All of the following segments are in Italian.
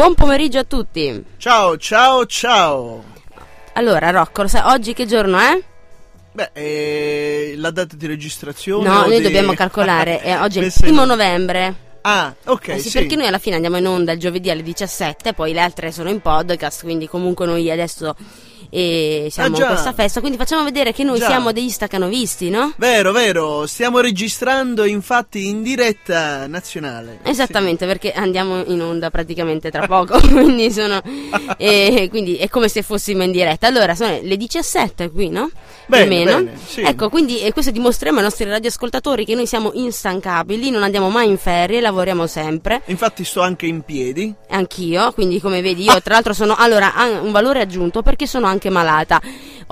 buon pomeriggio a tutti. Ciao, ciao, ciao. Allora, Rocco, sai, oggi che giorno è? Beh, eh, la data di registrazione. No, noi di... dobbiamo calcolare. eh, oggi è il primo no. novembre. Ah, ok, Eh sì, sì. perché noi alla fine andiamo in onda il giovedì alle 17, poi le altre sono in podcast, quindi comunque noi adesso eh, siamo Ah, in già. questa festa, quindi facciamo vedere che noi Già. siamo degli staccanovisti, no? Vero, vero, stiamo registrando infatti in diretta nazionale. Esattamente, perché andiamo in onda praticamente tra poco, quindi sono eh, quindi è come se fossimo in diretta. Allora, sono le 17 qui, no? Bene, meno. bene, sì. Ecco, quindi e questo dimostriamo ai nostri radioascoltatori che noi siamo instancabili, non andiamo mai in ferie, lavoriamo sempre. Sì. Infatti sto anche in piedi. Anch'io, quindi come vedi io tra l'altro sono allora un valore aggiunto perché sono anche malata.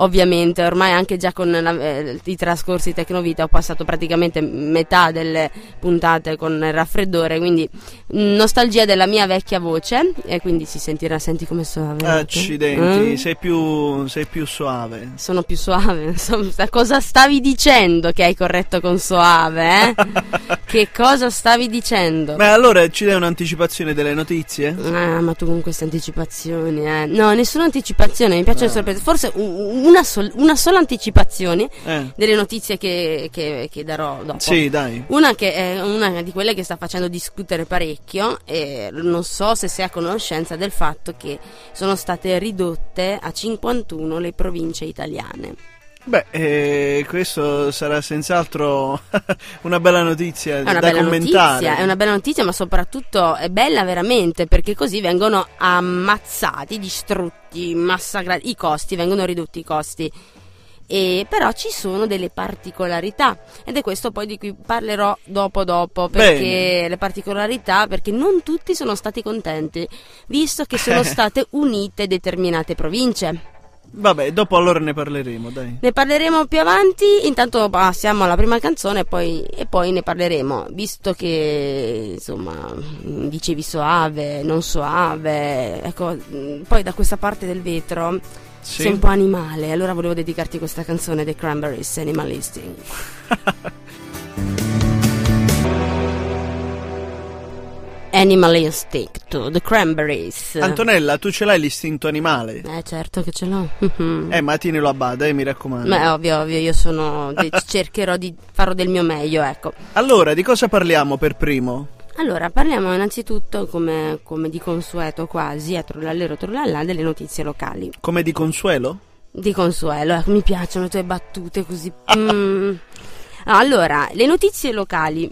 Ovviamente, ormai anche già con la- eh, i trascorsi Tecnovita ho passato praticamente metà delle puntate con il raffreddore, quindi nostalgia della mia vecchia voce e quindi si sentirà, senti come soave. Accidenti, Eh? sei, più, sei più suave. Sono più suave, insomma, cosa stavi dicendo che hai corretto con soave, eh? che cosa stavi dicendo? Ma allora ci dai un'anticipazione delle notizie? Ah, ma tu con queste anticipazioni, eh. No, nessuna anticipazione, mi piace le sorprese. Forse un- una, sol- una sola anticipazione Eh. delle notizie che, che- che darò dopo. Sì, dai. Una che è una di quelle che sta facendo discutere parecchio e non so se sei a conoscenza del fatto che sono state ridotte a 51 le province italiane. Beh, eh, questo sarà senz'altro una bella notizia È una da bella commentare. notizia, è una bella notizia, ma soprattutto è bella veramente perché così vengono ammazzati, distrutti, massacrati, i costi, vengono ridotti i costi. E però ci sono delle particolarità ed è questo poi di cui parlerò dopo dopo perché Bene. le particolarità perché non tutti sono stati contenti visto che sono state unite determinate province. Vabbè, dopo allora ne parleremo, dai. Ne parleremo più avanti, intanto passiamo alla prima canzone e poi, e poi ne parleremo, visto che insomma dicevi soave, non soave, ecco, poi da questa parte del vetro Sì. sei un po' animale, allora volevo dedicarti questa canzone dei Cranberries, Animalistic. Animalistic to The Cranberries. Antonella, tu ce l'hai l'istinto animale? Eh certo che ce l'ho. Eh, ma tienilo a bada, eh, mi raccomando. Ma è ovvio, ovvio, io sono. cercherò di farò del mio meglio, ecco. Allora, di cosa parliamo per primo? Allora, parliamo innanzitutto, come, come di consueto quasi, a trullallero trullallà, delle notizie locali. Come di consuelo? Di consuelo, ecco, mi piacciono le tue battute così. mm. Allora, le notizie locali.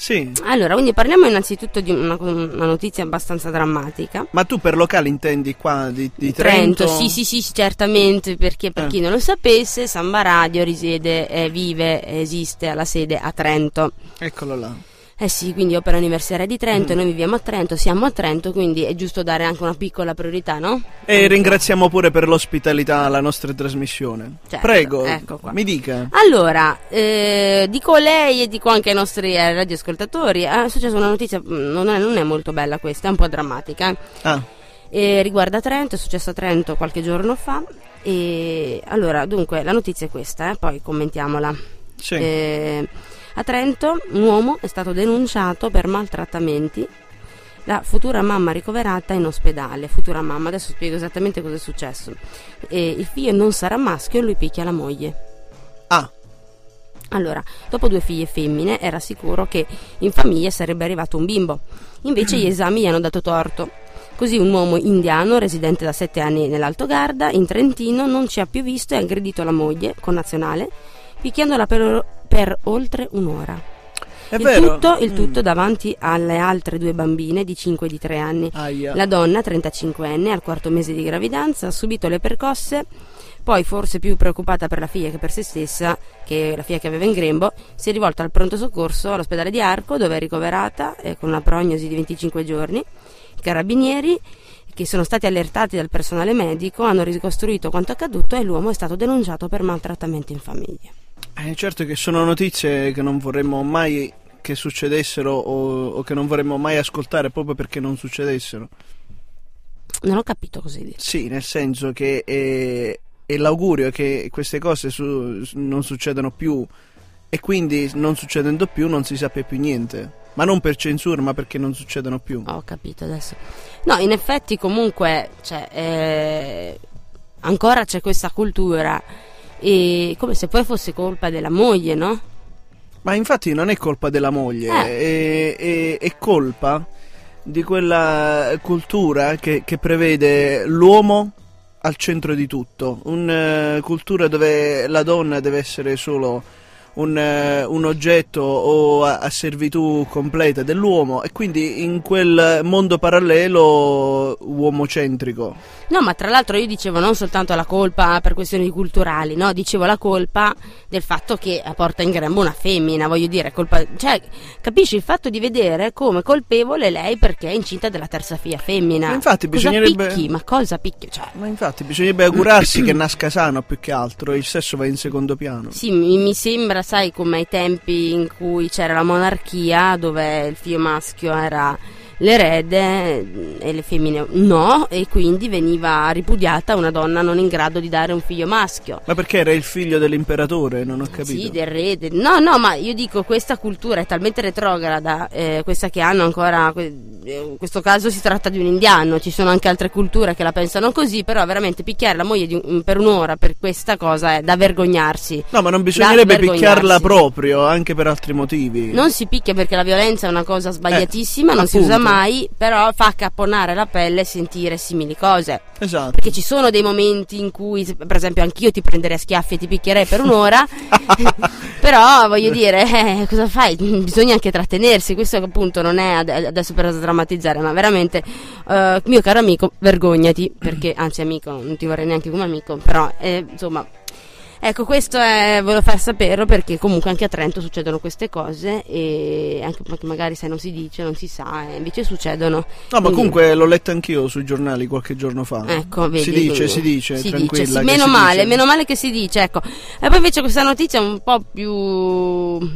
Sì. Allora, quindi parliamo innanzitutto di una, una notizia abbastanza drammatica. Ma tu per locale intendi qua di, di Trento? sì, sì, sì, certamente, perché per Eh. chi non lo sapesse, Samba Radio risiede, eh, vive, esiste alla sede a Trento. Eccolo là. Eh sì, quindi opera universitaria di Trento, Mm. noi viviamo a Trento, siamo a Trento, quindi è giusto dare anche una piccola priorità, no? E ringraziamo pure per l'ospitalità alla nostra trasmissione. Certo, Prego, ecco mi dica. Allora, eh, dico lei e dico anche ai nostri eh, radioascoltatori, è successa una notizia, mm, non è, non è molto bella questa, è un po' drammatica. eh. Ah, E riguarda Trento, è successo a Trento qualche giorno fa. E allora, dunque, la notizia è questa, eh, poi commentiamola. sì. Eh, a Trento un uomo è stato denunciato per maltrattamenti. La futura mamma ricoverata in ospedale. Futura mamma, adesso spiego esattamente cosa è successo. Eh, il figlio non sarà maschio e lui picchia la moglie. Ah, Allora, dopo due figlie femmine, era sicuro che in famiglia sarebbe arrivato un bimbo. Invece gli esami gli hanno dato torto. Così un uomo indiano, residente da sette anni nell'Alto Garda, in Trentino, non ci ha più visto e ha aggredito la moglie, connazionale, picchiandola per, per oltre un'ora. il, tutto, il Mm. tutto davanti alle altre due bambine di 5 e di 3 anni. Aia. La donna, 35enne, al quarto mese di gravidanza, ha subito le percosse, poi forse più preoccupata per la figlia che per se stessa, che la figlia che aveva in grembo, si è rivolta al pronto soccorso all'ospedale di Arco, dove è ricoverata eh, con una prognosi di 25 giorni. I carabinieri, che sono stati allertati dal personale medico, hanno ricostruito quanto accaduto e l'uomo è stato denunciato per maltrattamento in famiglia. Eh, certo che sono notizie che non vorremmo mai che succedessero o, o che non vorremmo mai ascoltare proprio perché non succedessero. Non ho capito cosa hai detto. Sì, nel senso che è, è l'augurio che queste cose su- non succedano più e quindi non succedendo più non si sappia più niente. Ma non per censura, ma perché non succedono più. Ho capito adesso. No, in effetti comunque cioè, eh, ancora c'è questa cultura e come se poi fosse colpa della moglie, no? Ma infatti non è colpa della moglie, eh. è, è, è, colpa di quella cultura che, che prevede l'uomo al centro di tutto, una uh, cultura dove la donna deve essere solo un, uh, un oggetto o a, a, servitù completa dell'uomo e quindi in quel mondo parallelo uomocentrico. No, ma tra l'altro io dicevo non soltanto la colpa per questioni culturali, no? Dicevo la colpa del fatto che porta in grembo una femmina, voglio dire, colpa... cioè, capisci il fatto di vedere come colpevole lei perché è incinta della terza figlia femmina. Ma infatti cosa bisognerebbe... picchi? Ma cosa picchi? Cioè... Ma infatti bisognerebbe augurarsi che nasca sano più che altro, il sesso va in secondo piano. Sì, mi, mi sembra, sai, come ai tempi in cui c'era la monarchia dove il figlio maschio era l'erede e le femmine no e quindi veniva ripudiata una donna non in grado di dare un figlio maschio. Ma perché era il figlio dell'imperatore? Non ho capito. Sì, del re. De... No, no, ma io dico questa cultura è talmente retrograda, eh, questa che hanno ancora, eh, in questo caso si tratta di un indiano, ci sono anche altre culture che la pensano così, però veramente picchiare la moglie un, per un'ora per questa cosa è da vergognarsi. No, ma non bisognerebbe picchiarla proprio, anche per altri motivi. Non si picchia perché la violenza è una cosa sbagliatissima, eh, non appunto. si usa mai mai, però fa caponare la pelle sentire simili cose. Esatto. Perché ci sono dei momenti in cui, per esempio, anch'io ti prenderei a schiaffi e ti picchierei per un'ora, però voglio dire, eh, cosa fai? Bisogna anche trattenersi. Questo appunto non è adesso per drammatizzare, ma veramente, uh, mio caro amico, vergognati, perché anzi, amico, non ti vorrei neanche come amico, però eh, insomma Ecco, questo è, volevo far saperlo perché comunque anche a Trento succedono queste cose e anche magari se non si dice, non si sa, invece succedono. No, Quindi... ma comunque l'ho letto anch'io sui giornali qualche giorno fa. Ecco, vedi, si dice, si dice, si tranquilla. Dice, sì, meno male, dice. meno male che si dice, ecco. E poi invece questa notizia è un po' più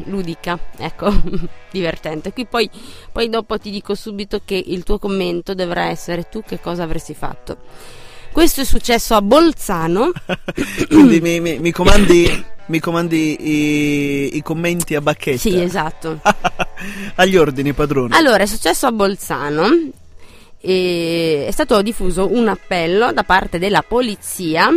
ludica, ecco, divertente. Qui poi, poi dopo ti dico subito che il tuo commento dovrà essere tu che cosa avresti fatto. Questo è successo a Bolzano. Quindi mi, mi, mi, comandi, mi comandi i, i, commenti a bacchetta. Sì, esatto. Agli ordini, padrone. Allora, è successo a Bolzano. E è stato diffuso un appello da parte della polizia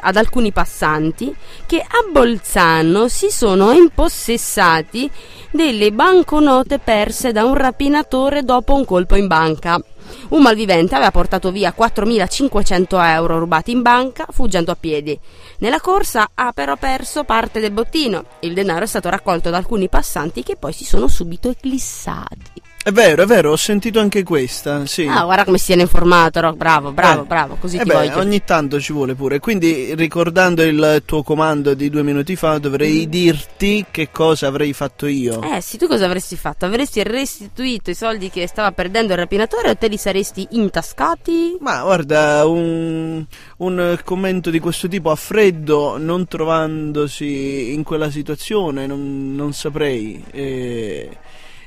ad alcuni passanti che a Bolzano si sono impossessati delle banconote perse da un rapinatore dopo un colpo in banca. Un malvivente aveva portato via 4.500 euro rubati in banca fuggendo a piedi. Nella corsa ha però perso parte del bottino. Il denaro è stato raccolto da alcuni passanti che poi si sono subito eclissati. È vero, è vero, ho sentito anche questa, sì. Ah, guarda come si tiene informato, Rock. bravo, bravo, eh. bravo, così eh ti beh, voglio. ogni tanto ci vuole pure, quindi ricordando il tuo comando di due minuti fa dovrei mm. dirti che cosa avrei fatto io. Eh sì, tu cosa avresti fatto? Avresti restituito i soldi che stava perdendo il rapinatore o te li saresti intascati? Ma guarda, un, un commento di questo tipo a freddo, non trovandosi in quella situazione, non, non saprei. Eh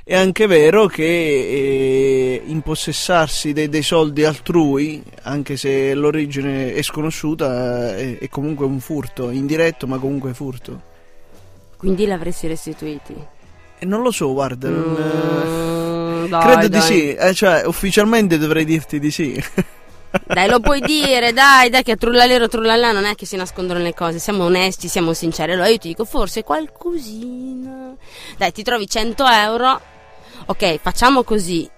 è anche vero che eh, impossessarsi dei, dei, soldi altrui, anche se l'origine è sconosciuta, è, è, comunque un furto, indiretto ma comunque furto. Quindi l'avresti restituiti? E non lo so, guarda, mm, non, dai, credo dai. di sì, eh, cioè ufficialmente dovrei dirti di sì. Dai, lo puoi dire, dai, dai, che a trullalero trullallà non è che si nascondono le cose, siamo onesti, siamo sinceri. Allora io ti dico, forse qualcosina. Dai, ti trovi 100 euro, ok, facciamo così.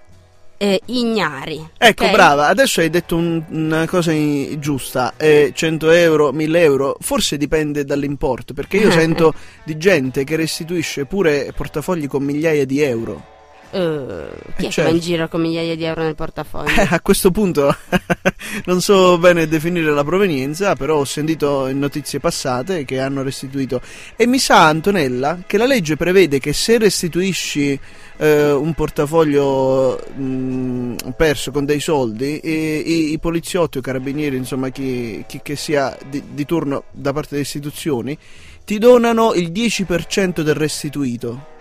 Eh, ignari. Ecco, okay? brava, adesso hai detto un, una cosa in, giusta, eh, 100 euro, 1000 euro, forse dipende dall'importo, perché io sento di gente che restituisce pure portafogli con migliaia di euro. Uh, chi è certo. che va certo. in giro con migliaia di euro nel portafoglio? Eh, a questo punto non so bene definire la provenienza, però ho sentito in notizie passate che hanno restituito. E mi sa, Antonella, che la legge prevede che se restituisci eh, un portafoglio mh, mm, perso con dei soldi, e, i, i, poliziotti o carabinieri, insomma chi, chi che sia di, di turno da parte delle istituzioni, ti donano il 10% del restituito.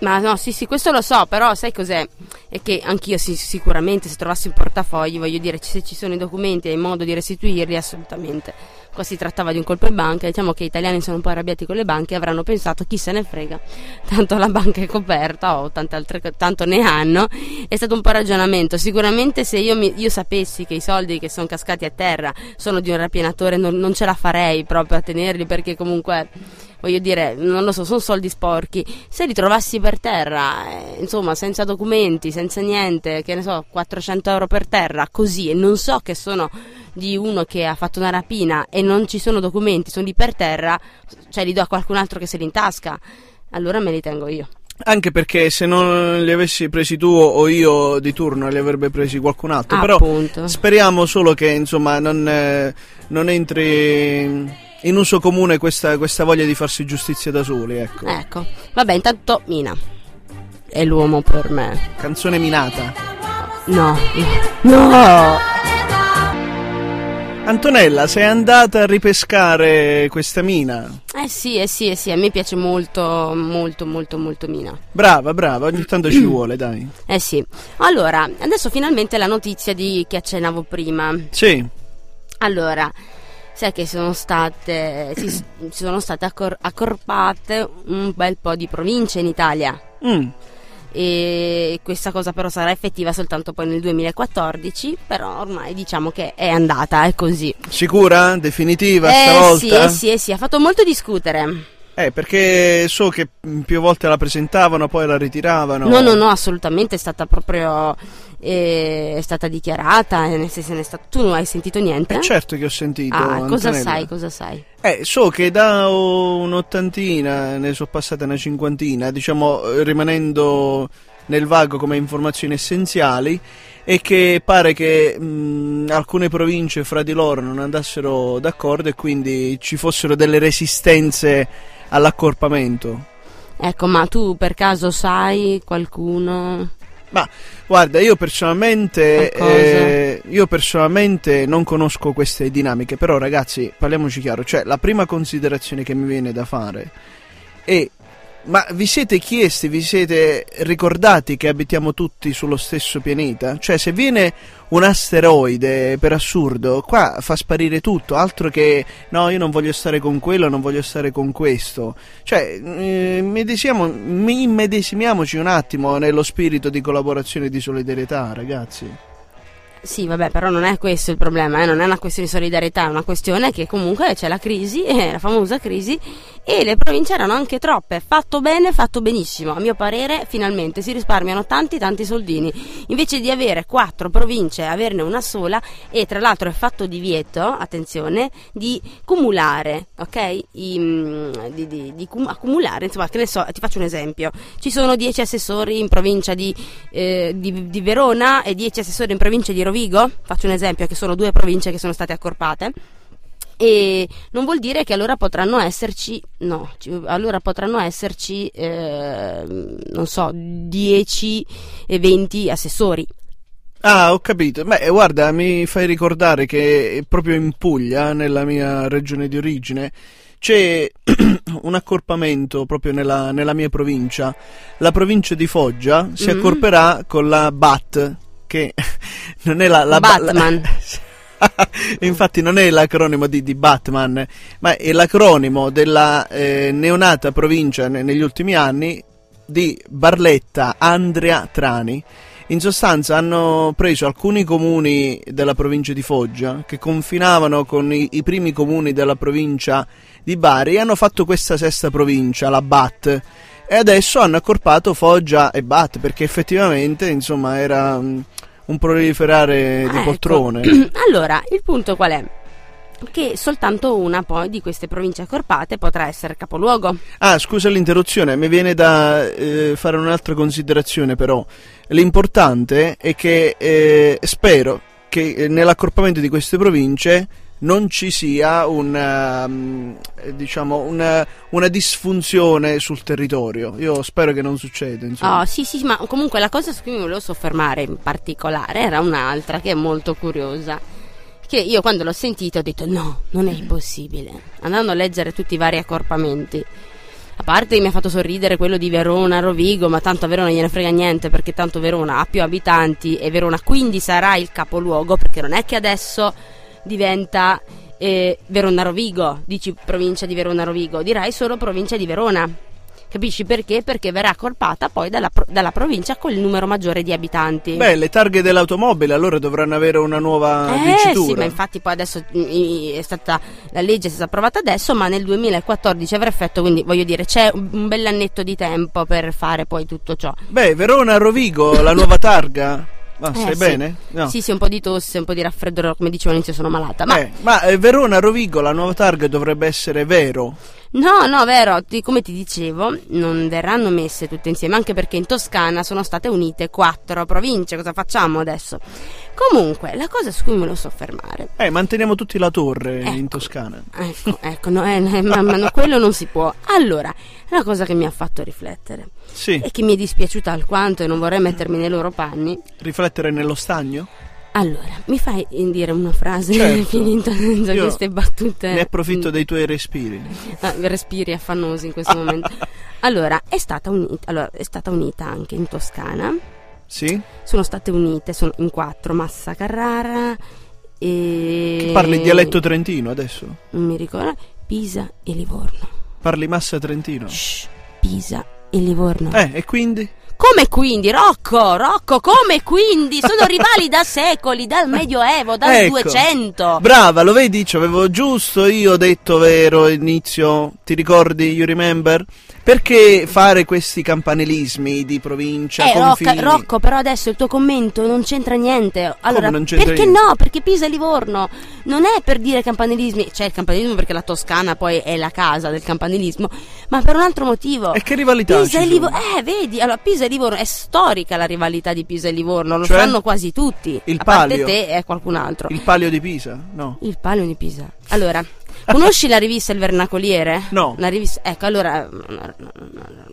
Ma no, sì, sì, questo lo so, però sai cos'è? È che anch'io sì, sicuramente se trovassi il portafogli, voglio dire, se ci sono i documenti e il modo di restituirli, assolutamente. Qua si trattava di un colpo in banca, diciamo che gli italiani sono un po' arrabbiati con le banche e avranno pensato chi se ne frega, tanto la banca è coperta o tante altre tanto ne hanno. È stato un po' ragionamento. Sicuramente se io, mi, io sapessi che i soldi che sono cascati a terra sono di un rapinatore non, non ce la farei proprio a tenerli perché comunque voglio dire, non lo so, sono soldi sporchi. Se li trovassi per terra, eh, insomma, senza documenti, senza niente, che ne so, 400 euro per terra, così, e non so che sono di uno che ha fatto una rapina e non ci sono documenti, sono lì per terra, cioè li do a qualcun altro che se li intasca, allora me li tengo io. Anche perché se non li avessi presi tu o io di turno li avrebbe presi qualcun altro. Ah, Però appunto. speriamo solo che insomma non, eh, non entri in uso comune questa, questa, voglia di farsi giustizia da soli. Ecco. ecco. Vabbè, intanto Mina è l'uomo per me. Canzone minata. No, no. Antonella, sei andata a ripescare questa mina? Eh sì, eh sì, eh sì, a me piace molto, molto, molto, molto mina. Brava, brava, ogni tanto ci vuole, dai. Eh sì. Allora, adesso finalmente la notizia di che accennavo prima. Sì. Allora, sai che sono state, si, sono state accor- accorpate un bel po' di province in Italia. Mm e questa cosa però sarà effettiva soltanto poi nel 2014 però ormai diciamo che è andata è così sicura? definitiva eh, stavolta? sì eh sì eh sì ha fatto molto discutere eh, perché so che più volte la presentavano, poi la ritiravano. No, no, no, assolutamente è stata proprio. È stata dichiarata. Eh, se ne sta... Tu non hai sentito niente? Eh, certo che ho sentito. Ah, cosa sai? Cosa sai? Eh, so che da un'ottantina ne sono passate una cinquantina, diciamo, rimanendo nel vago come informazioni essenziali e che pare che mh, alcune province fra di loro non andassero d'accordo e quindi ci fossero delle resistenze all'accorpamento. Ecco, ma tu per caso sai qualcuno? Ma guarda, io personalmente, eh, io personalmente non conosco queste dinamiche, però ragazzi, parliamoci chiaro, cioè la prima considerazione che mi viene da fare è ma vi siete chiesti, vi siete ricordati che abitiamo tutti sullo stesso pianeta? Cioè, se viene un asteroide, per assurdo, qua fa sparire tutto, altro che no, io non voglio stare con quello, non voglio stare con questo. Cioè, eh, immedesimiamoci un attimo nello spirito di collaborazione e di solidarietà, ragazzi. Sì, vabbè, però non è questo il problema, eh? non è una questione di solidarietà, è una questione che comunque c'è la crisi, eh, la famosa crisi, e le province erano anche troppe. Fatto bene, fatto benissimo. A mio parere, finalmente si risparmiano tanti, tanti soldini. Invece di avere quattro province, averne una sola, e tra l'altro è fatto divieto, attenzione, di cumulare, ok? I, mm, di, di, di cum- accumulare, insomma, che ne so, ti faccio un esempio. Ci sono dieci assessori in provincia di, eh, di Verona e dieci assessori in provincia di Rovigo, faccio un esempio che sono due province che sono state accorpate e non vuol dire che allora potranno esserci no, allora potranno esserci eh, non so 10 e 20 assessori Ah, ho capito. Beh, guarda, mi fai ricordare che proprio in Puglia, nella mia regione di origine, c'è un accorpamento proprio nella, nella, mia provincia. La provincia di Foggia si mm-hmm. accorperà con la BAT, che non è la, la Batman. La, infatti non è l'acronimo di, di, Batman, ma è l'acronimo della eh, neonata provincia ne, negli ultimi anni di Barletta Andrea Trani. In sostanza hanno preso alcuni comuni della provincia di Foggia che confinavano con i, i primi comuni della provincia di Bari e hanno fatto questa sesta provincia, la BAT e adesso hanno accorpato Foggia e Bat perché effettivamente insomma era um, un proliferare di ah, poltrone. Ecco. allora, il punto qual è? Che soltanto una poi di queste province accorpate potrà essere capoluogo. Ah, scusa l'interruzione, mi viene da eh, fare un'altra considerazione però. L'importante è che eh, spero che eh, nell'accorpamento di queste province non ci sia una, mm, diciamo, una, una, disfunzione sul territorio. Io spero che non succeda. Oh, sì, sì, ma comunque la cosa su cui mi volevo soffermare in particolare era un'altra che è molto curiosa. Che io quando l'ho sentita ho detto no, non è possibile. Andando a leggere tutti i vari accorpamenti. A parte mi ha fatto sorridere quello di Verona, Rovigo, ma tanto a Verona gliene frega niente perché tanto Verona ha più abitanti e Verona quindi sarà il capoluogo perché non è che adesso diventa eh, Verona Rovigo, dici provincia di Verona Rovigo, dirai solo provincia di Verona. Capisci perché? Perché verrà accorpata poi dalla, dalla, provincia con il numero maggiore di abitanti. Beh, le targhe dell'automobile allora dovranno avere una nuova eh, dicitura. Sì, ma infatti poi adesso è stata la legge è stata approvata adesso, ma nel 2014 avrà effetto, quindi voglio dire, c'è un bell'annetto di tempo per fare poi tutto ciò. Beh, Verona Rovigo, la nuova targa. Ma eh, stai sì. bene? No. Sì, sì, un po' di tosse, un po' di raffreddore, come dicevo all'inizio sono malata. Ma, eh, ma eh, Verona Rovigo, la nuova targa dovrebbe essere vero. No, no, vero, ti, come ti dicevo, non verranno messe tutte insieme, anche perché in Toscana sono state unite quattro province, cosa facciamo adesso? Comunque, la cosa su cui me lo soffermare. Eh, manteniamo tutti la torre ecco, in Toscana. Ecco, ecco, no, eh, ma, ma no, quello non si può. Allora, la cosa che mi ha fatto riflettere sì. e che mi è dispiaciuta alquanto e non vorrei mettermi nei loro panni. Riflettere nello stagno? Allora, mi fai dire una frase certo. finita senza Io queste battute? Ne approfitto dei tuoi respiri. Ah, respiri affannosi in questo momento. Allora è, stata unita, allora, è stata unita anche in Toscana. Sì? Sono state unite sono in quattro, Massa Carrara e... Che parli dialetto trentino adesso? Non mi ricordo. Pisa e Livorno. Parli massa trentino? Shh, Pisa e Livorno. Eh, e quindi? Come quindi? Rocco, Rocco, come quindi? Sono rivali da secoli, dal Medioevo, dal ecco. 200. Brava, lo vedi? Ci avevo giusto io detto vero inizio. Ti ricordi? You remember? Perché fare questi campanilismi di provincia? Eh, confini? Rocca, Rocco, però adesso il tuo commento non c'entra niente. Allora, non c'entra perché niente? no? Perché Pisa e Livorno non è per dire campanilismi, c'è il campanilismo perché la Toscana poi è la casa del campanilismo, ma per un altro motivo. E che rivalità Pisa e Livorno, eh, vedi, allora Pisa e Livorno è storica la rivalità di Pisa e Livorno, lo Cioè? sanno quasi tutti. Il a parte palio? te e qualcun altro. Il palio di Pisa? No. Il palio di Pisa. Allora, conosci la rivista Il Vernacoliere? No. La rivista, ecco, allora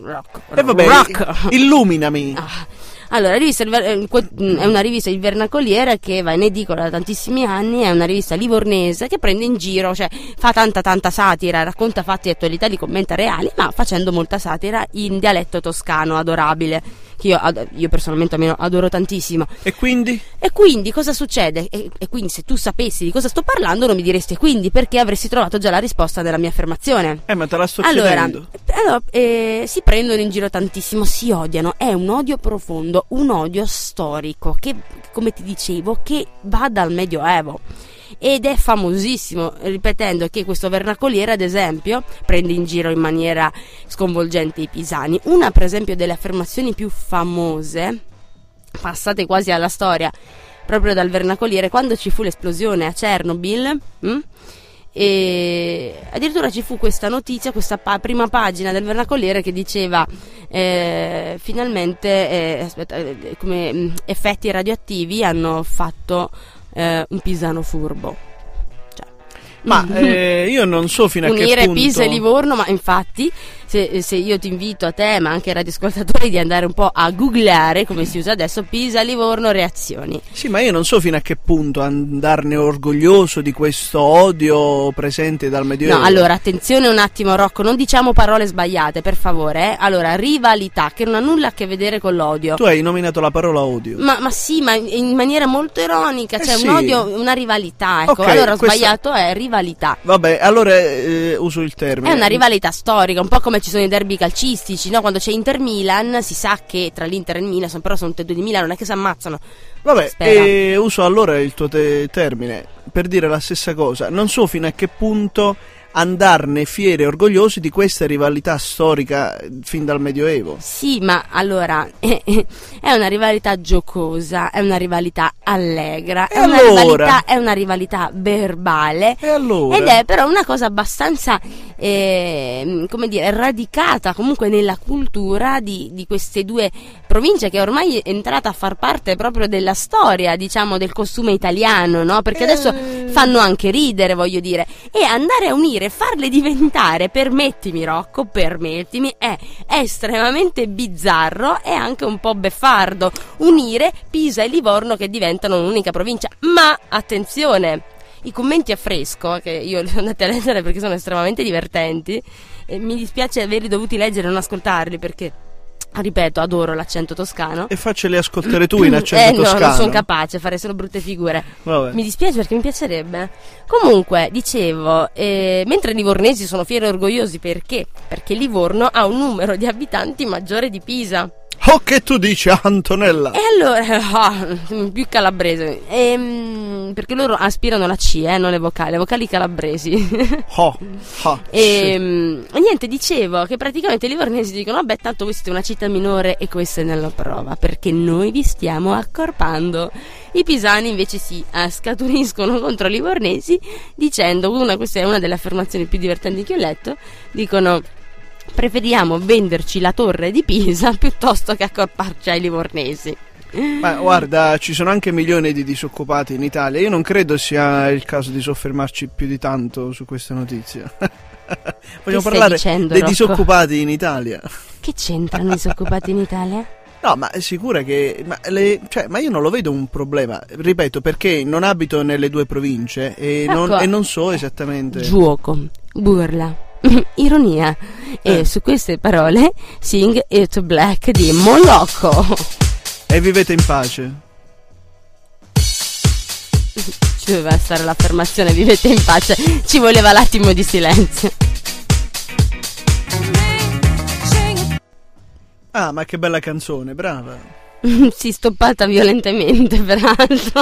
Rock. E vabbè, rock. illuminami. Ah, Allora, la rivista eh, mm, è una rivista il Vernacoliere che va in edicola da tantissimi anni, è una rivista livornese che prende in giro, cioè fa tanta tanta satira, racconta fatti e attualità, li commenta reali, ma facendo molta satira in dialetto toscano adorabile, che io, io personalmente almeno adoro tantissimo. E quindi? E quindi cosa succede? E, e quindi se tu sapessi di cosa sto parlando non mi diresti "E quindi perché avresti trovato già la risposta della mia affermazione. Eh, ma te la sto Allora, chiedendo. allora, eh, si prendono in giro tantissimo, si odiano, è un odio profondo, un odio storico che, come ti dicevo, che va dal Medioevo. Ed è famosissimo, ripetendo che questo vernacoliere, ad esempio, prende in giro in maniera sconvolgente i pisani. Una, per esempio, delle affermazioni più famose, passate quasi alla storia, proprio dal vernacoliere, quando ci fu l'esplosione a Chernobyl, hm? E addirittura ci fu questa notizia, questa pa- prima pagina del vernacoliere che diceva eh, finalmente eh, aspetta, eh, come mh, effetti radioattivi hanno fatto eh, un pisano furbo. Cioè, Ma eh, io non so fino a che unire punto... Pisa e Livorno, ma infatti se, se io ti invito a te, ma anche ai radioascoltatori, di andare un po' a googlare, come si usa adesso, Pisa, Livorno, reazioni. Sì, ma io non so fino a che punto andarne orgoglioso di questo odio presente dal Medioevo. No, allora attenzione un attimo Rocco, non diciamo parole sbagliate, per favore. eh. Allora, rivalità, che non ha nulla a che vedere con l'odio. Tu hai nominato la parola odio. Ma, ma sì, ma in maniera molto ironica, Eh cioè sì. un odio, una rivalità, ecco. Ok, allora questa- sbagliato è rivalità. Vabbè, allora eh, uso il termine. È una rivalità storica, un po' come ci sono i derby calcistici, no? Quando c'è Inter-Milan si sa che tra l'Inter e il Milan, però sono tutte e due di Milan, non è che si ammazzano. Vabbè, e uso allora il tuo te- termine per dire la stessa cosa. Non so fino a che punto andarne fieri e orgogliosi di questa rivalità storica eh, fin dal Medioevo. Sì, ma allora è una rivalità giocosa, è una rivalità allegra, è, E una allora? rivalità, è una rivalità verbale. E allora? Ed è però una cosa abbastanza, ehm, come dire, radicata comunque nella cultura di, di queste due province che ormai è entrata a far parte proprio della storia, diciamo, del costume italiano, no? Perché adesso Eh. fanno anche ridere, voglio dire. E andare a unire, farle diventare, permettimi Rocco, permettimi, è estremamente bizzarro e anche un po' beffardo. Unire Pisa e Livorno che diventano un'unica provincia. Ma attenzione! I commenti a fresco, che io li ho andati a leggere perché sono estremamente divertenti, mi dispiace averli dovuti leggere e non ascoltarli perché ripeto, adoro l'accento toscano. E facceli ascoltare tu in accento eh, toscano. No, non sono capace, farei solo brutte figure. Vabbè. Mi dispiace perché mi piacerebbe. Comunque, dicevo, eh, mentre i livornesi sono fieri e orgogliosi perché? Perché Livorno ha un numero di abitanti maggiore di Pisa. Oh, che tu dici, Antonella? E allora, oh, più calabrese. Ehm, perché loro aspirano la C, eh, non le vocali, le vocali calabresi. oh, oh, e, sì. niente, dicevo che praticamente i livornesi dicono: Vabbè, tanto voi siete una città minore e questa è nella prova, perché noi vi stiamo accorpando. I pisani invece si scaturiscono contro i livornesi dicendo: una, questa è una delle affermazioni più divertenti che ho letto. Dicono preferiamo venderci la torre di Pisa piuttosto che accorparci ai livornesi. Ma guarda, ci sono anche milioni di disoccupati in Italia. Io non credo sia il caso di soffermarci più di tanto su questa notizia. Vogliamo parlare dicendo, dei Rocco? disoccupati in Italia. Che c'entrano i disoccupati in Italia? No, ma è sicura che. Ma, le, cioè, ma, io non lo vedo un problema. Ripeto, perché non abito nelle due province e, ecco, non, e non so esattamente. Gioco, burla, ironia. Eh. E su queste parole, Sing It Black di Molocco. E vivete in pace. Ci doveva stare l'affermazione vivete in pace, ci voleva l'attimo di silenzio. Ah, ma che bella canzone, brava. si stoppata violentemente, peraltro.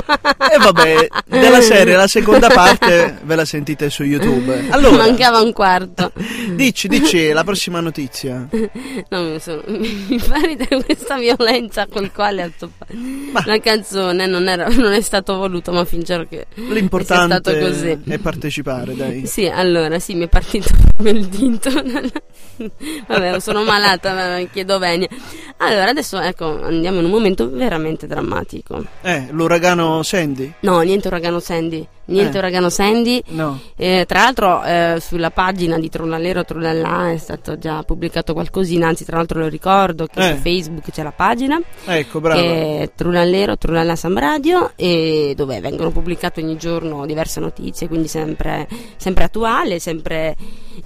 E vabbè, della serie la seconda parte ve la sentite su YouTube. Allora, Mancava un quarto. Dici, dici la prossima notizia. No, mi, sono, mi fa ridere questa violenza col quale ha stoppato. Ma la canzone non, era, non, è stato voluto, ma fingerò che l'importante è stato così. è partecipare, dai. Sì, allora, sì, mi è partito proprio il dito. Vabbè, sono malata, chiedo venia. Allora, adesso ecco, andiamo in un momento veramente drammatico. Eh, l'uragano Sandy? No, niente uragano Sandy. Niente eh. uragano Sandy. No. Eh, tra l'altro eh, sulla pagina di Trullalero Trullallà è stato già pubblicato qualcosina, anzi tra l'altro lo ricordo che su Eh. Facebook c'è la pagina. Ecco, brava. Che è Trullallero Trullallà Sam Radio e dove vengono pubblicate ogni giorno diverse notizie, quindi sempre, sempre attuale, sempre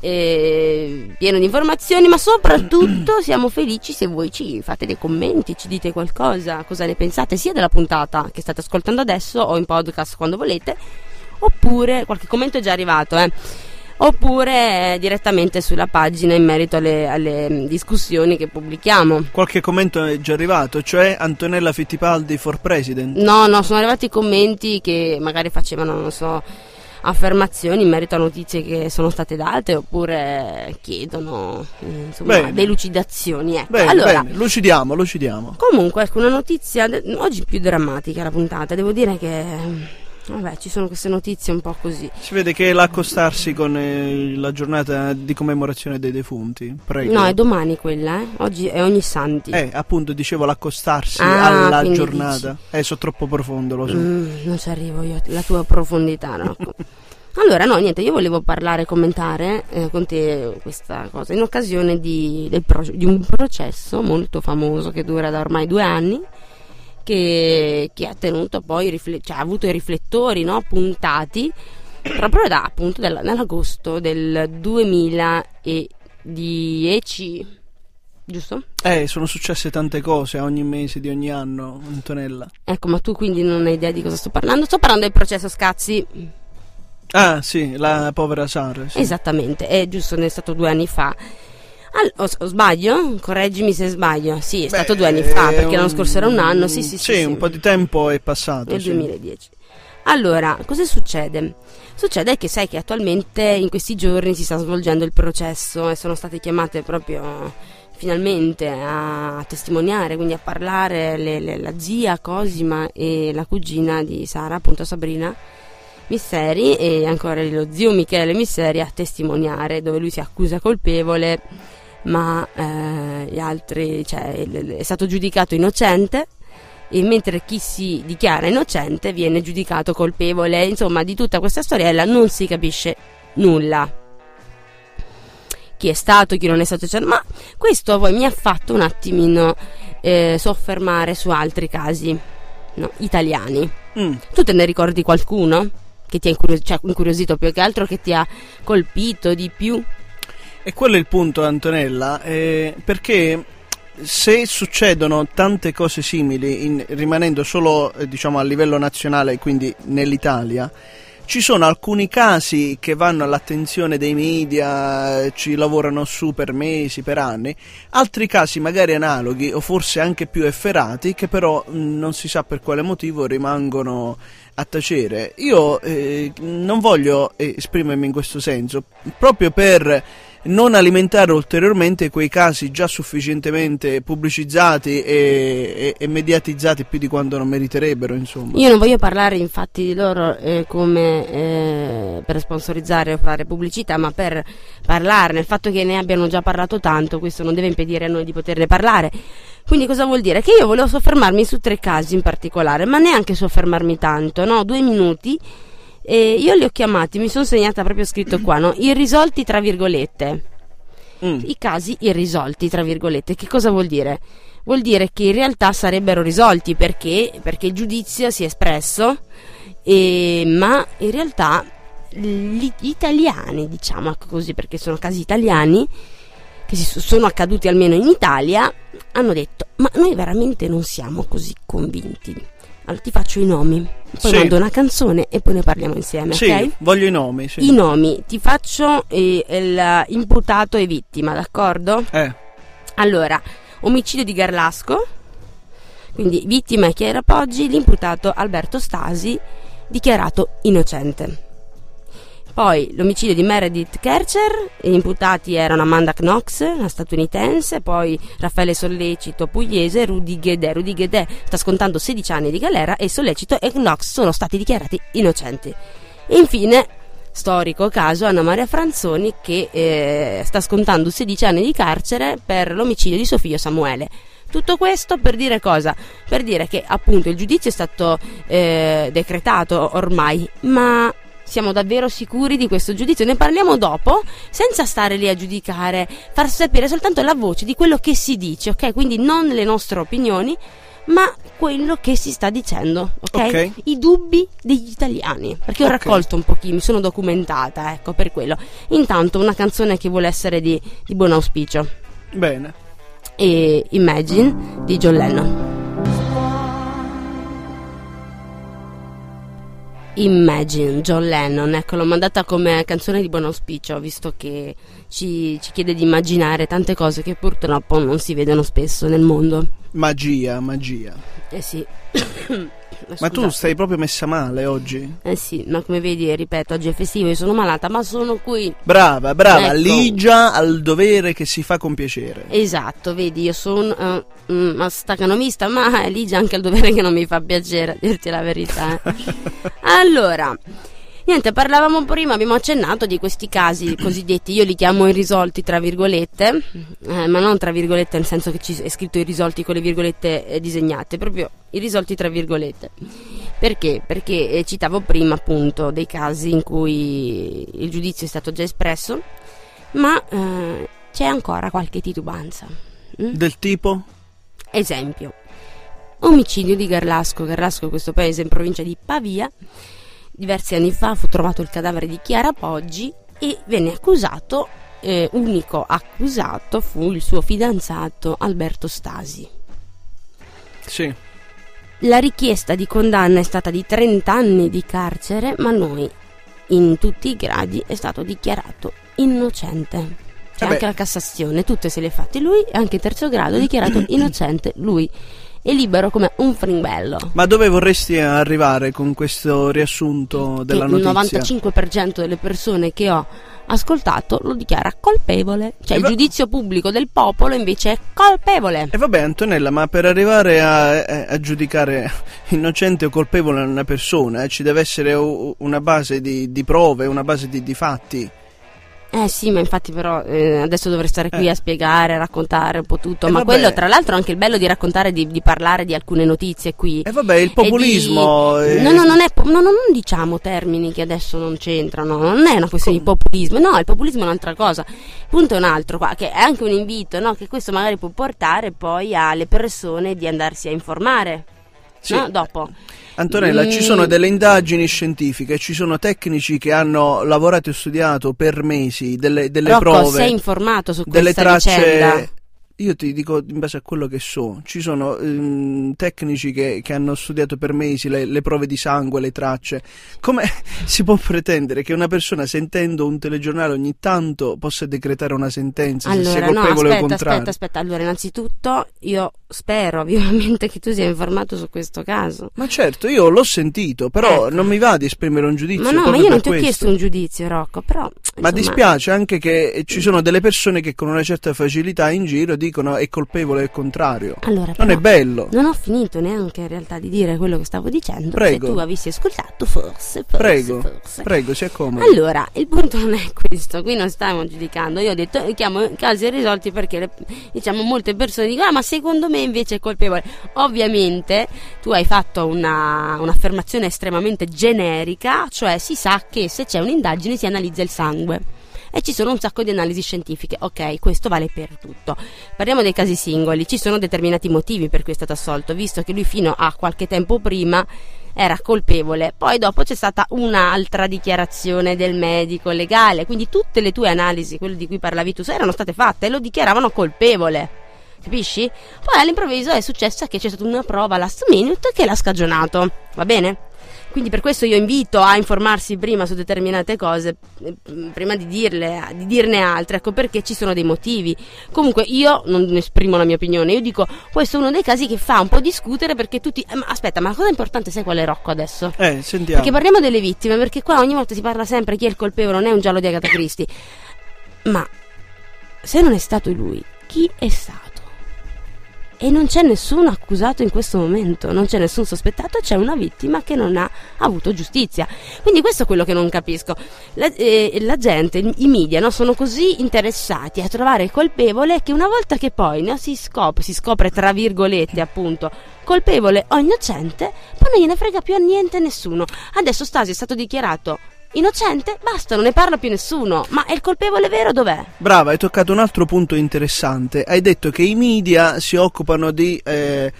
eh, pieno di informazioni, ma soprattutto siamo felici se voi ci fate dei commenti, ci dite qualcosa, cosa ne pensate sia della puntata che state ascoltando adesso o in podcast quando volete, oppure qualche commento è già arrivato, eh. Oppure eh, direttamente sulla pagina in merito alle, alle mm, discussioni che pubblichiamo. Qualche commento è già arrivato, cioè Antonella Fittipaldi for President. No, no, sono arrivati commenti che magari facevano, non so, affermazioni in merito a notizie che sono state date oppure chiedono insomma, Bene. delucidazioni. Ecco. Bene, allora, bene, lucidiamo, lucidiamo. comunque, ecco una notizia oggi più drammatica la puntata. Devo dire che vabbè, ci sono queste notizie un po' così. Si vede che è l'accostarsi con eh, la giornata di commemorazione dei defunti. Prego. No, è domani quella, eh? Oggi è ogni santi. Eh, appunto, dicevo l'accostarsi Ah, alla giornata. Eh, sono troppo profondo, lo so. Mm, non ci arrivo io, la tua profondità, Rocco. Allora, no, niente, io volevo parlare commentare eh, con te questa cosa in occasione di, del pro- di un processo molto famoso che dura da ormai due anni, che, che ha tenuto poi, cioè, ha avuto i riflettori no, puntati proprio da appunto della- nell'agosto del 2010, giusto? Eh, sono successe tante cose ogni mese di ogni anno, Antonella. Ecco, ma tu quindi non hai idea di cosa sto parlando? Sto parlando del processo Scazzi. Ah, sì, la povera Sara. Sì. Esattamente, è giusto, ne è stato due anni fa. Al- o, o sbaglio? Correggimi se sbaglio. Sì, è stato Beh, due anni fa, perché l'anno scorso era un anno. Sì, sì, sì. sì. un po' di tempo è passato. nel sì. 2010. Allora, cosa succede? Succede che sai che attualmente in questi giorni si sta svolgendo il processo e sono state chiamate proprio finalmente a testimoniare, quindi a parlare le- le- la zia Cosima e la cugina di Sara, appunto Sabrina Misseri e ancora lo zio Michele Misseri a testimoniare dove lui si accusa colpevole ma eh, gli altri, cioè, è stato giudicato innocente e mentre chi si dichiara innocente viene giudicato colpevole. Insomma, di tutta questa storiella non si capisce nulla. Chi è stato, chi non è stato, eccetera. Ma questo poi mi ha fatto un attimino eh, soffermare su altri casi no, italiani. Mm. Tu te ne ricordi qualcuno? Che ti ha incurio- cioè, incuriosito più che altro, che ti ha colpito di più? E quello è il punto, Antonella, eh, perché se succedono tante cose simili, in, rimanendo solo eh, diciamo, a livello nazionale, quindi nell'Italia, ci sono alcuni casi che vanno all'attenzione dei media, ci lavorano su per mesi, per anni, altri casi magari analoghi o forse anche più efferati che però non si sa per quale motivo rimangono a tacere. Io eh, non voglio esprimermi in questo senso, proprio per non alimentare ulteriormente quei casi già sufficientemente pubblicizzati e, e, e, mediatizzati più di quanto non meriterebbero. Insomma. Io non voglio parlare infatti di loro eh, come eh, per sponsorizzare o fare pubblicità, ma per parlarne. Il fatto che ne abbiano già parlato tanto, questo non deve impedire a noi di poterne parlare. Quindi cosa vuol dire? Che io volevo soffermarmi su tre casi in particolare, ma neanche soffermarmi tanto, no? Due minuti e io li ho chiamati, mi sono segnata proprio scritto qua, no? Irrisolti tra virgolette. Mm. I casi irrisolti tra virgolette. Che cosa vuol dire? Vuol dire che in realtà sarebbero risolti perché, perché il giudizio si è espresso, e, ma in realtà gli italiani, diciamo così, perché sono casi italiani, che si sono accaduti almeno in Italia, hanno detto: Ma noi veramente non siamo così convinti allora ti faccio i nomi, poi sì. mando una canzone e poi ne parliamo insieme, sì, ok? voglio i nomi, sì. I nomi, ti faccio eh, il imputato e vittima, d'accordo? Eh. Allora, omicidio di Garlasco, quindi vittima è Chiara Poggi, l'imputato Alberto Stasi, dichiarato innocente. Poi l'omicidio di Meredith Kercher, gli imputati erano Amanda Knox, una statunitense, poi Raffaele Sollecito pugliese, Rudy Guedè. Rudy Guedè sta scontando 16 anni di galera e Sollecito e Knox sono stati dichiarati innocenti. E infine storico caso Anna Maria Franzoni che eh, sta scontando 16 anni di carcere per l'omicidio di suo figlio Samuele. Tutto questo per dire cosa? Per dire che appunto il giudizio è stato eh, decretato ormai, ma siamo davvero sicuri di questo giudizio? Ne parliamo dopo, senza stare lì a giudicare, far sapere soltanto la voce di quello che si dice, ok? Quindi non le nostre opinioni, ma quello che si sta dicendo, ok? okay. I dubbi degli italiani, perché ho okay. raccolto un pochino, mi sono documentata, ecco, per quello. Intanto una canzone che vuole essere di, di buon auspicio. Bene. E Imagine di John Lennon. Imagine, John Lennon, ecco l'ho mandata come canzone di buon auspicio, visto che ci, ci chiede di immaginare tante cose che purtroppo non si vedono spesso nel mondo. Magia, magia. Eh sì. ma tu stai proprio messa male oggi? Eh sì, ma come vedi, ripeto, oggi è festivo, io sono malata, ma sono qui. Brava, brava, ecco. ligia al dovere che si fa con piacere. Esatto, vedi, io sono uh, mm, staccanomista, ma ligia anche al dovere che non mi fa piacere, a dirti la verità. Eh. allora, Niente, parlavamo prima, abbiamo accennato di questi casi cosiddetti, io li chiamo irrisolti tra virgolette, eh, ma non tra virgolette nel senso che ci è scritto irrisolti con le virgolette eh, disegnate, proprio irrisolti tra virgolette. Perché? Perché eh, citavo prima appunto dei casi in cui il giudizio è stato già espresso, ma eh, c'è ancora qualche titubanza. Mm? Del tipo? Esempio, omicidio di Garlasco, Garlasco è questo paese in provincia di Pavia diversi anni fa fu trovato il cadavere di Chiara Poggi e venne accusato, eh, unico accusato fu il suo fidanzato Alberto Stasi. Sì. La richiesta di condanna è stata di 30 anni di carcere, ma noi in tutti i gradi è stato dichiarato innocente. C'è eh anche la Cassazione, tutte se le fatte lui e anche terzo grado dichiarato innocente lui e libero come un fringbello. Ma dove vorresti arrivare con questo riassunto della che notizia? Il 95% delle persone che ho ascoltato lo dichiara colpevole. Cioè e il va- giudizio pubblico del popolo invece è colpevole. E vabbè Antonella, ma per arrivare a, a giudicare innocente o colpevole una persona eh, ci deve essere una base di, di prove, una base di, di fatti. Eh sì, ma infatti però eh, adesso dovrei stare qui eh. a spiegare, a raccontare un po' tutto. Eh ma vabbè. quello tra l'altro è anche il bello di raccontare, di, di, parlare di alcune notizie qui. E eh vabbè, il populismo... Di... No, no, non, è, no, non diciamo termini che adesso non c'entrano, non è una questione Com... di populismo, no, il populismo è un'altra cosa. Il punto è un altro qua, che è anche un invito, no? Che questo magari può portare poi alle persone di andarsi a informare sì. no? dopo. Antonella, mm. ci sono delle indagini scientifiche, ci sono tecnici che hanno lavorato e studiato per mesi delle, delle Rocco, prove. sei informato su delle tracce, vicenda? Io ti dico in base a quello che so, ci sono um, tecnici che, che, hanno studiato per mesi le, le, prove di sangue, le tracce. Come si può pretendere che una persona sentendo un telegiornale ogni tanto possa decretare una sentenza allora, se sia colpevole no, aspetta, o contrario? Aspetta, aspetta, allora innanzitutto io spero vivamente che tu sia informato su questo caso. Ma certo, io l'ho sentito, però ecco. non mi va di esprimere un giudizio. Ma no, ma io non ti ho chiesto un giudizio, Rocco, però... Insomma... Ma dispiace anche che ci sono delle persone che con una certa facilità in giro dicono dicono è colpevole il contrario. Allora, non è bello. Non ho finito neanche in realtà di dire quello che stavo dicendo. Prego. Se tu avessi ascoltato, forse, forse Prego, forse. prego, sia come. Allora, il punto non è questo, qui non stiamo giudicando. Io ho detto, chiamo casi irrisolti perché le, diciamo molte persone dicono, ah, ma secondo me invece è colpevole. Ovviamente tu hai fatto una, un'affermazione estremamente generica, cioè si sa che se c'è un'indagine si analizza il sangue e ci sono un sacco di analisi scientifiche. Ok, questo vale per tutto. Parliamo dei casi singoli, ci sono determinati motivi per cui è stato assolto, visto che lui fino a qualche tempo prima era colpevole. Poi dopo c'è stata un'altra dichiarazione del medico legale, quindi tutte le tue analisi, quelle di cui parlavi tu, erano state fatte e lo dichiaravano colpevole. Capisci? Poi all'improvviso è successo che c'è stata una prova last minute che l'ha scagionato. Va bene? Quindi per questo io invito a informarsi prima su determinate cose, eh, prima di, dirle, di dirne altre, ecco perché ci sono dei motivi. Comunque io non esprimo la mia opinione, io dico questo è uno dei casi che fa un po' discutere perché tutti... Eh, ma aspetta, ma la cosa importante sai qual è Rocco adesso? Eh, sentiamo. Perché parliamo delle vittime, perché qua ogni volta si parla sempre chi è il colpevole, non è un giallo di Agatha Christie. Ma se non è stato lui, chi è stato? E non c'è nessun accusato in questo momento, non c'è nessun sospettato, c'è una vittima che non ha avuto giustizia. Quindi questo è quello che non capisco. La, eh, la gente, i media no, sono così interessati a trovare il colpevole che una volta che poi no, si, scopre, si scopre tra virgolette appunto colpevole o innocente, poi non gliene frega più a niente nessuno. Adesso Stasi è stato dichiarato innocente, basta, non ne parla più nessuno. Ma è il colpevole vero dov'è? Brava, hai toccato un altro punto interessante. Hai detto che i media si occupano di eh,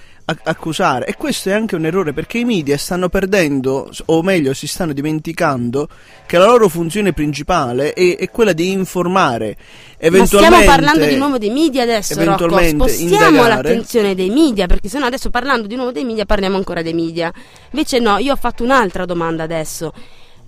accusare e questo è anche un errore perché i media stanno perdendo, o meglio si stanno dimenticando, che la loro funzione principale è, è quella di informare. Eventualmente, Ma stiamo parlando di nuovo dei media adesso, Rocco. Spostiamo indagare. l'attenzione dei media, perché sennò adesso parlando di nuovo dei media parliamo ancora dei media. Invece no, io ho fatto un'altra domanda adesso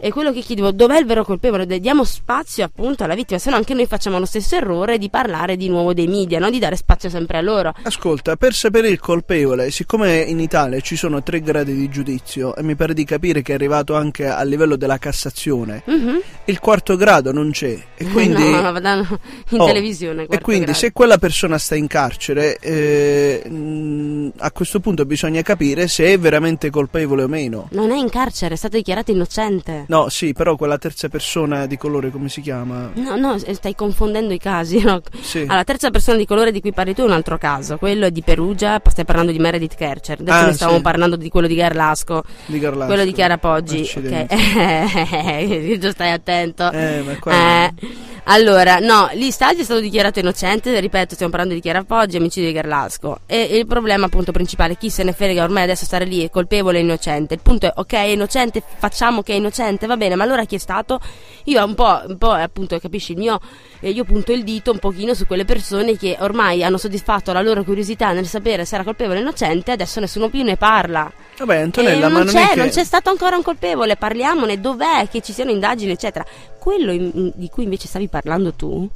è quello che chiedevo, dov'è il vero colpevole? Diamo spazio appunto alla vittima, se no anche noi facciamo lo stesso errore di parlare di nuovo dei media, no? di dare spazio sempre a loro. Ascolta, per sapere il colpevole, siccome in Italia ci sono tre gradi di giudizio e mi pare di capire che è arrivato anche a livello della Cassazione, mm-hmm. il quarto grado non c'è. E quindi, no, no, vado in oh, televisione. E quindi grado. se quella persona sta in carcere, eh, mh, a questo punto bisogna capire se è veramente colpevole o meno. Non è in carcere, è stato dichiarato innocente. No, sì, però quella terza persona di colore come si chiama? No, no, stai confondendo i casi. No? Sì. Allora, la terza persona di colore di cui parli tu è un altro caso, quello è di Perugia, stai parlando di Meredith Kercher. Adesso ah, ne stavamo sì. parlando di quello di Garlasco. Di Garlasco. Quello di Chiara Poggi. Accidenti. Ok. Stai attento. Eh, ma qua... Eh. Allora, no, lì Stasi è stato dichiarato innocente, ripeto, stiamo parlando di Chiara Poggi, omicidio di Garlasco. E il problema appunto principale, chi se ne frega ormai adesso stare lì è colpevole e innocente. Il punto è, ok, è innocente, facciamo che è innocente, va bene, ma allora chi è stato? Io un po', un po' appunto, capisci, il mio, eh, io punto il dito un pochino su quelle persone che ormai hanno soddisfatto la loro curiosità nel sapere se era colpevole o innocente, adesso nessuno più ne parla. Vabbè, Antonella, non ma non, c'è, che... non c'è stato ancora un colpevole, parliamone, dov'è che ci siano indagini, eccetera. Quello in, di cui invece stavi parlando tu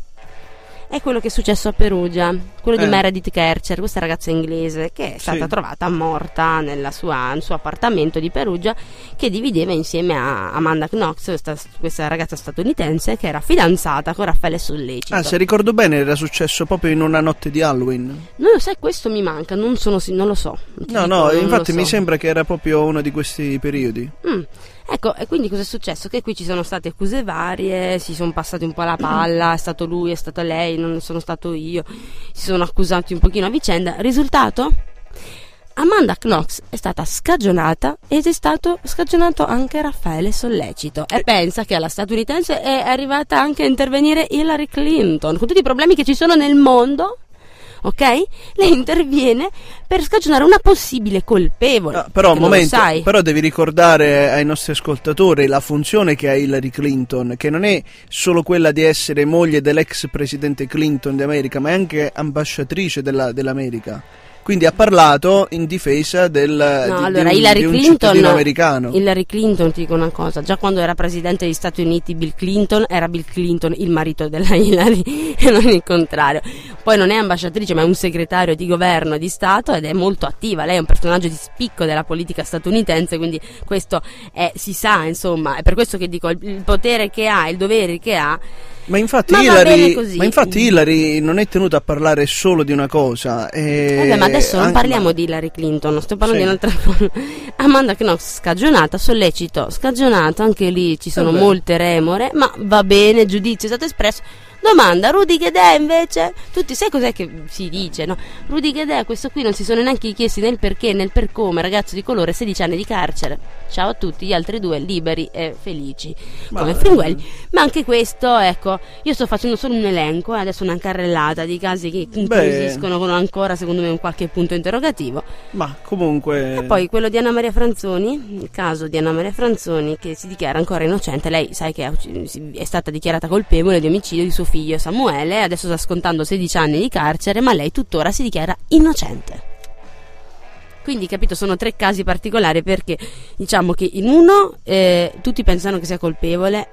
è quello che è successo a Perugia, quello Eh. di Meredith Kercher, questa ragazza inglese che è stata Sì. trovata morta nella sua- nel suo appartamento di Perugia che divideva insieme a Amanda Knox, questa, questa ragazza statunitense che era fidanzata con Raffaele Sollecito. Ah, se ricordo bene era successo proprio in una notte di Halloween. Non lo sai, questo mi manca, non, sono, non lo so. No, dico, no, infatti mi so. sembra che era proprio uno di questi periodi. Mm. Ecco, e quindi cosa è successo? Che qui ci sono state accuse varie, si sono passati un po' la palla, è stato lui, è stata lei, non sono stato io, si sono accusati un pochino a vicenda. Risultato? Amanda Knox è stata scagionata ed è stato scagionato anche Raffaele Sollecito. E pensa che alla statunitense è arrivata anche a intervenire Hillary Clinton, con tutti i problemi che ci sono nel mondo. Ok? Lei interviene per scagionare una possibile colpevole. Ah, però, un momento, però devi ricordare ai nostri ascoltatori la funzione che ha Hillary Clinton, che non è solo quella di essere moglie dell'ex presidente Clinton d'America, ma è anche ambasciatrice della, dell'America. Quindi ha parlato in difesa del, no, di, allora, di, Hillary di un Clinton, americano. Hillary Clinton, ti dico una cosa, già quando era presidente degli Stati Uniti Bill Clinton era Bill Clinton il marito della Hillary e non il contrario. Poi non è ambasciatrice ma è un segretario di governo di Stato ed è molto attiva, lei è un personaggio di spicco della politica statunitense, quindi questo è, si sa, insomma, è per questo che dico il potere che ha, il dovere che ha ma infatti, ma Hillary, ma infatti Hillary non è tenuta a parlare solo di una cosa. E... Beh, ma adesso non parliamo ma... di Hillary Clinton, sto parlando sì. di un'altra cosa. Amanda Knox scagionata, sollecito, scagionato, anche lì ci sono Vabbè. molte remore, ma va bene, giudizio è stato espresso Domanda, Rudy Ghedè invece? Tutti, sai cos'è che si dice, no? Rudy Ghedè, questo qui non si sono neanche chiesti né il perché né il per come, ragazzo di colore, 16 anni di carcere. Ciao a tutti, gli altri due liberi e felici, ma come Fringuelli. Ma anche questo, ecco, io sto facendo solo un elenco, eh, adesso una carrellata di casi che incuriosiscono con ancora, secondo me, un qualche punto interrogativo. Ma comunque... E poi quello di Anna Maria Franzoni, il caso di Anna Maria Franzoni, che si dichiara ancora innocente, lei sai che è stata dichiarata colpevole di omicidio di suo figlio figlio Samuele, adesso sta scontando 16 anni di carcere, ma lei tuttora si dichiara innocente. Quindi, capito, sono tre casi particolari perché diciamo che in uno eh, tutti pensano che sia colpevole,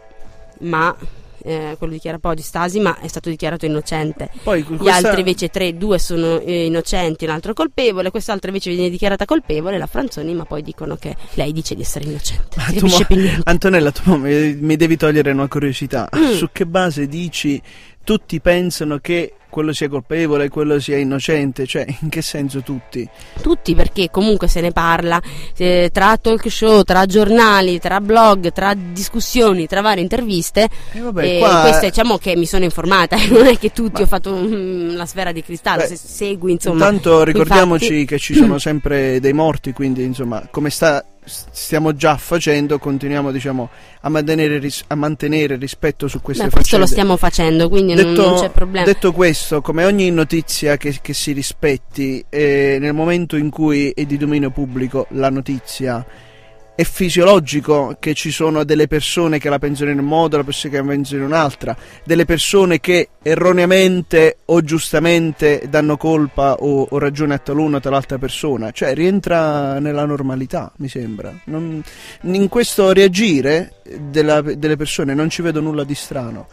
ma eh, quello di Chiara Podi, Stasi, ma è stato dichiarato innocente. Poi, questa... Gli altri invece tre, due sono eh, innocenti, un altro colpevole, quest'altra invece viene dichiarata colpevole, la Franzoni, ma poi dicono che lei dice di essere innocente. Tu mo... Antonella, tu mi, mi devi togliere una curiosità. Mm. Su che base dici tutti pensano che quello sia colpevole, quello sia innocente, cioè in che senso tutti? Tutti perché comunque se ne parla eh, tra talk show, tra giornali, tra blog, tra discussioni, tra varie interviste. Eh vabbè, e qua... queste diciamo che mi sono informata, non è che tutti Ma... ho fatto un, la sfera di cristallo, Beh, se segui insomma. Intanto ricordiamoci fatti... che ci sono sempre dei morti, quindi insomma come sta stiamo già facendo, continuiamo diciamo, a, mantenere ris- a, mantenere rispetto su queste Beh, faccende. Questo lo stiamo facendo, quindi detto, non, non, c'è problema. Detto questo, come ogni notizia che, che si rispetti, eh, nel momento in cui è di dominio pubblico la notizia è fisiologico che ci sono delle persone che la pensano in un modo, delle persone che la pensano in un'altra, delle persone che erroneamente o giustamente danno colpa o, o ragione a taluna o tal'altra persona, cioè rientra nella normalità, mi sembra. Non, in questo reagire della, delle persone non ci vedo nulla di strano.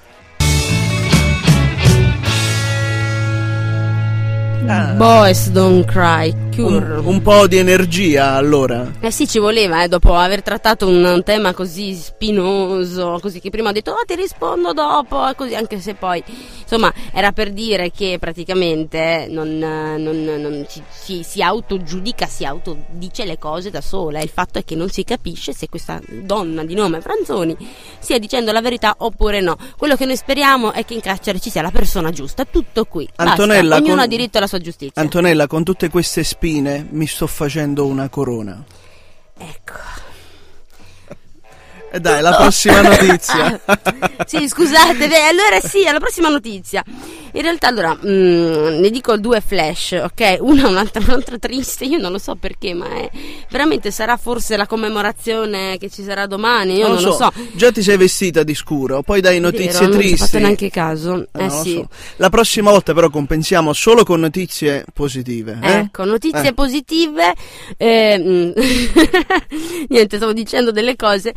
Ah. Boys Don't Cry un, un, po' di energia allora. Eh sì, ci voleva, eh, dopo aver trattato un, un, tema così spinoso, così che prima ho detto oh, ti rispondo dopo, così anche se poi, insomma, era per dire che praticamente non, non, non ci, ci, si autogiudica, si autodice le cose da sola. Il fatto è che non si capisce se questa donna di nome Franzoni stia dicendo la verità oppure no. Quello che noi speriamo è che in carcere ci sia la persona giusta, tutto qui. Antonella, Basta, ognuno con... ha diritto alla sua giustizia. Antonella, con tutte queste spine mi sto facendo una corona. Ecco. E dai, la prossima notizia. sì, scusate, allora sì, alla prossima notizia. In realtà, allora, mh, mm, ne dico due flash, ok? Una, un'altra, un'altra triste, io non lo so perché, ma è, veramente sarà forse la commemorazione che ci sarà domani, io non, non lo, so. so. Già ti sei vestita di scuro, poi dai notizie Vero, tristi. Non ho fatto neanche caso. Eh, eh sì. So. La prossima volta però compensiamo solo con notizie positive. Eh? Ecco, notizie eh. positive. Eh, mm, niente, stavo dicendo delle cose.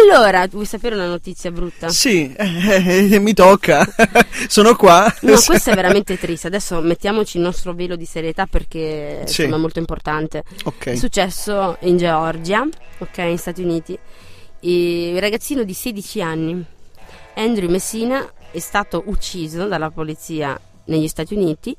Allora, vuoi sapere una notizia brutta? Sì, mi tocca. Sono qua. No, questa è veramente triste. Adesso mettiamoci il nostro velo di serietà perché sì. insomma, è molto importante. Okay. È successo in Georgia, ok, negli Stati Uniti. E un ragazzino di 16 anni, Andrew Messina, è stato ucciso dalla polizia negli Stati Uniti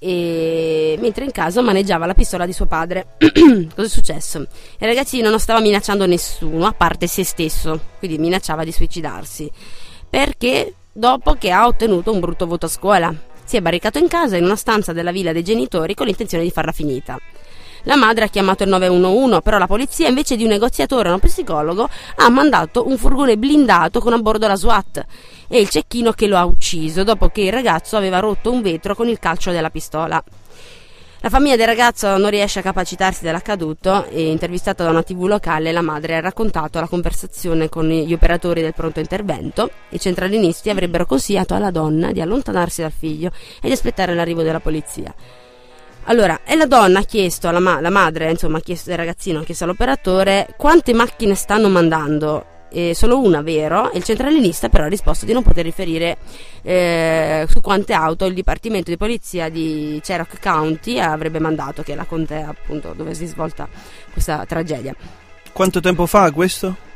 e mentre in casa maneggiava la pistola di suo padre. Cosa è successo? Il ragazzino non stava minacciando nessuno, a parte se stesso, quindi minacciava di suicidarsi. Perché dopo che ha ottenuto un brutto voto a scuola, si è barricato in casa in una stanza della villa dei genitori con l'intenzione di farla finita. La madre ha chiamato il 911, però la polizia invece di un negoziatore o uno psicologo ha mandato un furgone blindato con a bordo la SWAT e il cecchino che lo ha ucciso dopo che il ragazzo aveva rotto un vetro con il calcio della pistola. La famiglia del ragazzo non riesce a capacitarsi dell'accaduto e intervistata da una tv locale la madre ha raccontato la conversazione con gli operatori del pronto intervento. I centralinisti avrebbero consigliato alla donna di allontanarsi dal figlio e di aspettare l'arrivo della polizia. Allora, e la donna ha chiesto, alla ma- la madre insomma ha chiesto al ragazzino, ha chiesto all'operatore quante macchine stanno mandando eh, solo una, vero? E il centralinista però ha risposto di non poter riferire eh, su quante auto il Dipartimento di Polizia di Cherokee County avrebbe mandato, che è la contea appunto dove si è svolta questa tragedia. Quanto tempo fa questo?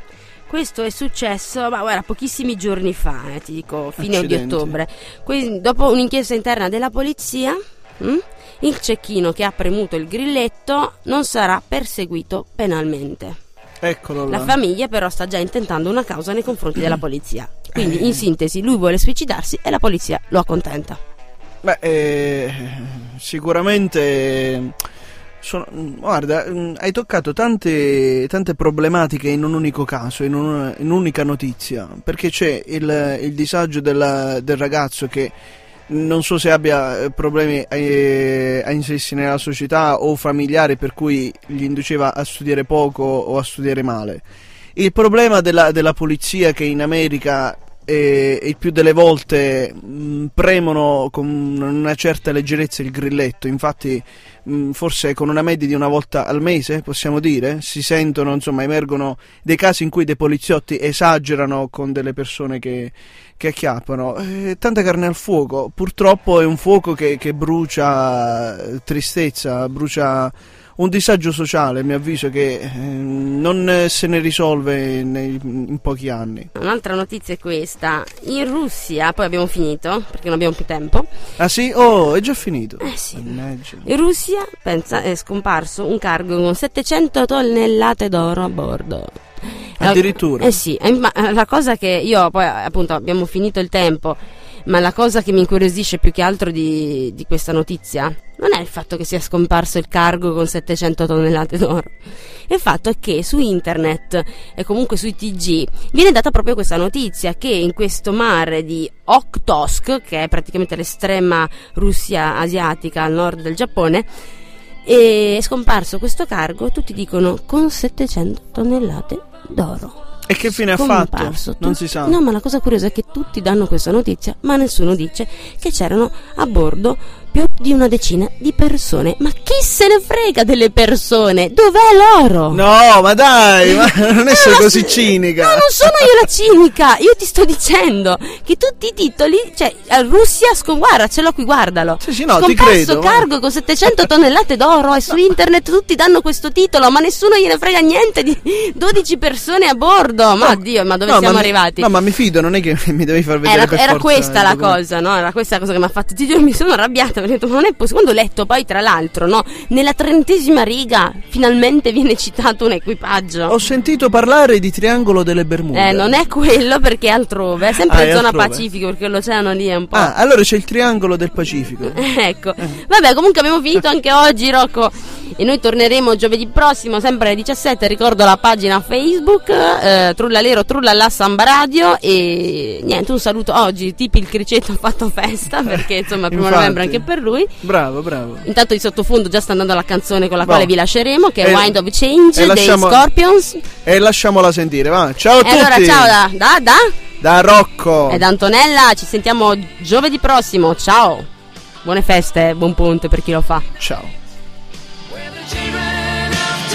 Questo è successo, ma guarda, pochissimi giorni fa, eh, ti dico, fine Accidenti. di ottobre. Quindi, dopo un'inchiesta interna della polizia, mh, hm, il cecchino che ha premuto il grilletto non sarà perseguito penalmente. Eccolo là. La famiglia però sta già intentando una causa nei confronti della polizia. Quindi in sintesi lui vuole suicidarsi e la polizia lo accontenta. Beh, eh, sicuramente... Sono, guarda, mm, hai toccato tante, tante, problematiche in un unico caso, in, un, in un'unica notizia, perché c'è il, il disagio della, del ragazzo che non so se abbia eh, problemi a, eh, a inserirsi nella società o familiari per cui gli induceva a studiare poco o a studiare male. Il problema della, della polizia che in America e il più delle volte mh, mm, premono con una certa leggerezza il grilletto, infatti mh, mm, forse con una media di una volta al mese, possiamo dire, si sentono, insomma, emergono dei casi in cui dei poliziotti esagerano con delle persone che, che acchiappano. Eh, tanta carne al fuoco, purtroppo è un fuoco che, che brucia tristezza, brucia un disagio sociale, mi avviso, che eh, non se ne risolve nei, in pochi anni. Un'altra notizia è questa. In Russia, poi abbiamo finito, perché non abbiamo più tempo. Ah sì? Oh, è già finito. Eh sì. Mannaggia. In Russia, pensa, è scomparso un cargo con 700 tonnellate d'oro a bordo. Addirittura? Eh sì, la cosa che io poi appunto abbiamo finito il tempo ma la cosa che mi incuriosisce più che altro di, di questa notizia non è il fatto che sia scomparso il cargo con 700 tonnellate d'oro. Il fatto è che su internet e comunque sui TG viene data proprio questa notizia che in questo mare di Okhotsk, che è praticamente l'estrema Russia asiatica al nord del Giappone, è scomparso questo cargo, tutti dicono con 700 tonnellate d'oro. E che fine ha fatto? Non si sa. No, ma la cosa curiosa è che tutti danno questa notizia, ma nessuno dice che c'erano a bordo più di una decina di persone. Ma chi se ne frega delle persone? Dov'è l'oro? No, ma dai, ma non essere così cinica. No, non sono io la cinica. Io ti sto dicendo che tutti i titoli, cioè, Russia, guarda, ce l'ho qui, guardalo. Sì, sì, no, ti credo. cargo con 700 tonnellate d'oro e su internet tutti danno questo titolo, ma nessuno gliene frega niente di 12 persone a bordo. Ma no, Dio, ma dove no, siamo ma arrivati? no, ma mi fido, non è che mi devi far vedere Era, era questa la cosa, no? Era questa la cosa che mi ha fatto. Ti giuro, mi sono arrabbiata ho detto, ma non è possibile. Quando ho letto poi, tra l'altro, no, nella trentesima riga finalmente viene citato un equipaggio. Ho sentito parlare di Triangolo delle Bermude. Eh, non è quello perché è altrove, è sempre ah, in zona altrove. Pacifico, perché l'oceano lì è un po'. Ah, allora c'è il Triangolo del Pacifico. ecco. Vabbè, comunque abbiamo finito anche oggi, Rocco. E noi torneremo giovedì prossimo, sempre alle 17. Ricordo la pagina Facebook, eh, Trullalero Trullalla Samba Radio. E niente, un saluto oggi. Tipi il criceto ha fatto festa perché insomma, primo novembre anche per lui. Bravo, bravo. Intanto di sottofondo già sta andando la canzone con la quale vi lasceremo, che è e, Wind of Change lasciamo, dei Scorpions. E lasciamola sentire, va. Ciao a e tutti. allora, ciao da, da, da, da Rocco. E da Antonella, ci sentiamo giovedì prossimo. Ciao. Buone feste, buon ponte per chi lo fa. Ciao.